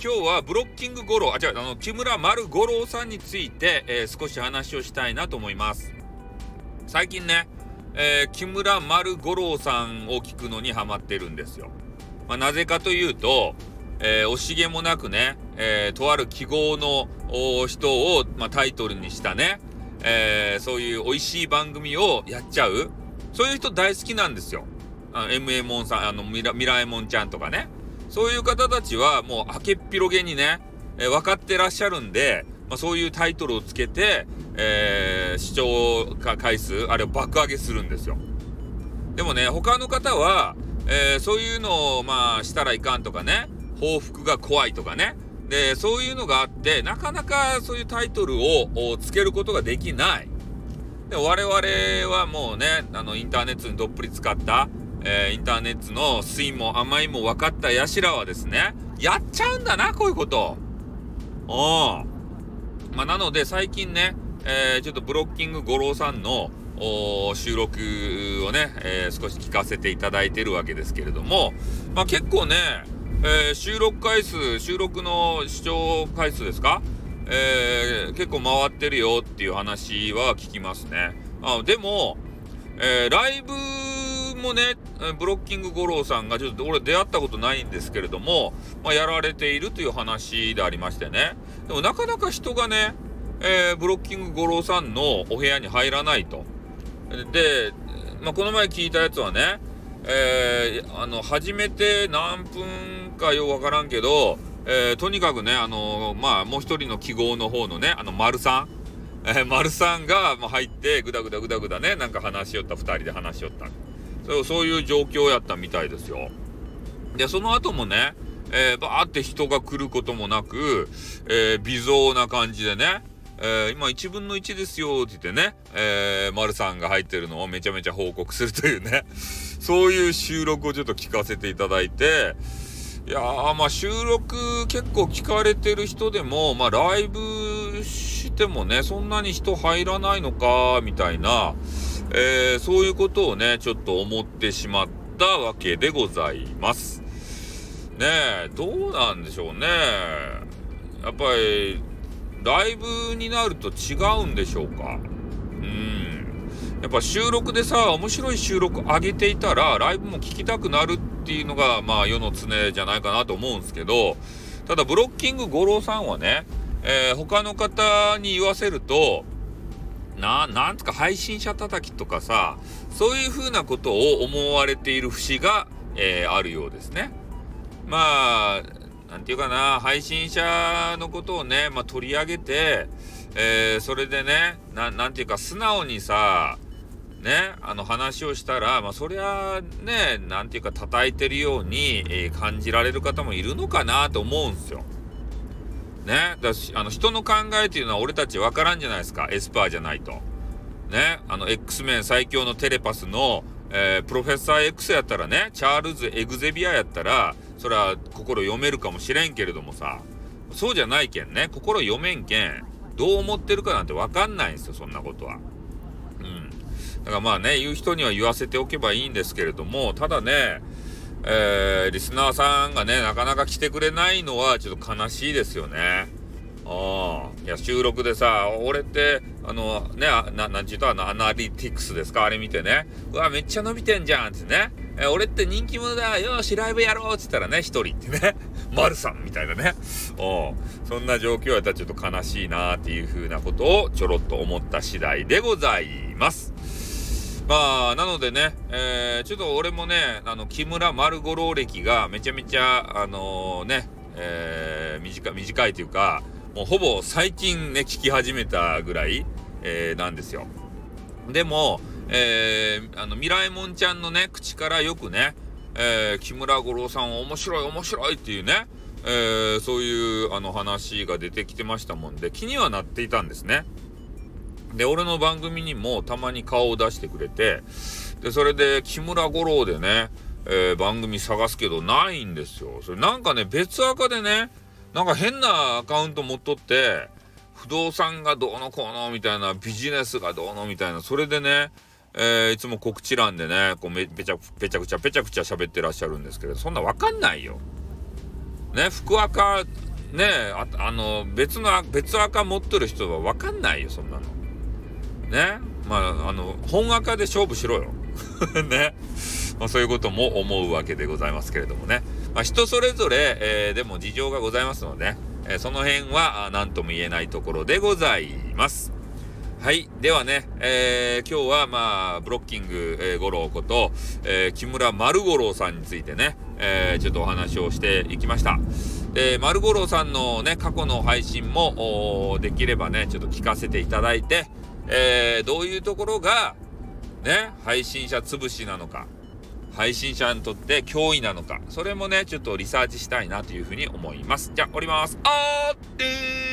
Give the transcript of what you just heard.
今日はブロッキング五郎、あ、違う、あの、木村丸五郎さんについて、えー、少し話をしたいなと思います。最近ね、えー、木村丸五郎さんを聞くのにハマってるんですよ。まあ、なぜかというと、えー、惜しげもなくね、えー、とある記号の人を、まあ、タイトルにしたね、えー、そういう美味しい番組をやっちゃう、そういう人大好きなんですよ。あの、MA モンさん、あの、ミラ、ミラエモンちゃんとかね。そういう方たちはもう明けっぴろげにね、えー、分かってらっしゃるんで、まあ、そういうタイトルをつけて、えー、視聴回数、あれを爆上げするんですよ。でもね、他の方は、えー、そういうのを、まあ、したらいかんとかね、報復が怖いとかね。で、そういうのがあって、なかなかそういうタイトルをつけることができない。で、我々はもうね、あの、インターネットにどっぷり使った、えー、インターネットの酸いも甘いも分かったやしらはですね、やっちゃうんだな、こういうこと。おまあ、なので最近ね、えー、ちょっとブロッキング五郎さんの収録をね、えー、少し聞かせていただいてるわけですけれども、まあ、結構ね、えー、収録回数、収録の視聴回数ですか？えー、結構回ってるよっていう話は聞きますね。あでも、えー、ライブもね、ブロッキング五郎さんがちょっと俺出会ったことないんですけれども、まあ、やられているという話でありましてね。でもなかなか人がね、えー、ブロッキング五郎さんのお部屋に入らないと。で、まあ、この前聞いたやつはね、えー、あの、初めて何分かようわからんけど、えー、とにかくね、あのまあ、もう一人の記号の方のね、あの、丸さん、えー、丸さんが、まあ、入って、ぐだぐだぐだぐだね、なんか話しよった、二人で話しよった。そうそういう状況やったみたいですよ。で、その後もね、えー、バーって人が来ることもなく、えー、微増な感じでね、えー、今1分の1ですよって言ってね、えー、丸さんが入ってるのをめちゃめちゃ報告するというね、そういう収録をちょっと聞かせていただいて、いやー、まあ収録結構聞かれてる人でも、まあライブしてもね、そんなに人入らないのか、みたいな、えー、そういうことをね、ちょっと思ってしまったわけでございます。ねえ、どうなんでしょうね。やっぱり、ライブになると違うんでしょうか。うん。やっぱ収録でさ、面白い収録上げていたら、ライブも聞きたくなるっていうのが、まあ世の常じゃないかなと思うんですけど、ただブロッキング五郎さんはね、えー、他の方に言わせると、な、なんつか配信者叩きとかさ、そういうふうなことを思われている節が、えー、あるようですね。まあ、なんていうかな、配信者のことをね、まあ、取り上げて、えー、それでね、ななんていうか素直にさ、ね、あの話をしたら、まあ、そりゃね、なんていうか叩いてるように、えー、感じられる方もいるのかなと思うんすよ。ね。だし、あの、人の考えっていうのは俺たち分からんじゃないですか。エスパーじゃないと。ね。あの、X メン最強のテレパスの、えー、プロフェッサー X やったらね、チャールズ・エグゼビアやったら、それは心読めるかもしれんけれどもさ、そうじゃないけんね、心読めんけん、どう思ってるかなんて分かんないんですよ、そんなことは。うん。だからまあね、言う人には言わせておけばいいんですけれども、ただね、えー、リスナーさんがね、なかなか来てくれないのはちょっと悲しいですよね。ああ。いや、収録でさ、俺って、あの、ね、な、なんちゅうと、あの、アナリティクスですか？あれ見てね。うわ、めっちゃ伸びてんじゃんってね。え俺って人気者だよし、ライブやろうっつったらね、一人ってね。丸さんみたいなね。おそんな状況やったらちょっと悲しいなっていう風なことをちょろっと思った次第でございます。まあ、なのでね、えー、ちょっと俺もね、あの、木村丸五郎歴がめちゃめちゃ、あのー、ね、えー、短、短いというか、もうほぼ最近ね、聞き始めたぐらい、えー、なんですよ。でも、えー、あの、ミラエモンちゃんのね、口からよくね、えー、木村五郎さん面白い面白いっていうね、えー、そういうあの話が出てきてましたもんで、気にはなっていたんですね。で、俺の番組にもたまに顔を出してくれて、で、それで木村五郎でね、えー、番組探すけどないんですよ。それなんかね、別アカでね、なんか変なアカウント持っとって、不動産がどうのこうのみたいな、ビジネスがどうのみたいな、それでね、えー、いつも告知欄でね、こうめ、ちゃ、ぺちゃくちゃ、ぺちゃくちゃ喋ってらっしゃるんですけど、そんなわかんないよ。ね、福岡ね、ああの、別の、別赤持ってる人はわかんないよ、そんなの。ね。まあ、あの、本赤で勝負しろよ。ね。まあ、そういうことも思うわけでございますけれどもね。まあ、人それぞれ、えー、でも事情がございますので、えー、その辺は何とも言えないところでございます。はい。ではね、えー、今日はまあ、ブロッキング、えー、五郎こと、えー、木村丸五郎さんについてね、えー、ちょっとお話をしていきました。で、丸五郎さんのね、過去の配信も、できればね、ちょっと聞かせていただいて、えー、どういうところが、ね、配信者潰しなのか、配信者にとって脅威なのか、それもね、ちょっとリサーチしたいなというふうに思います。じゃあ、降ります。あーってー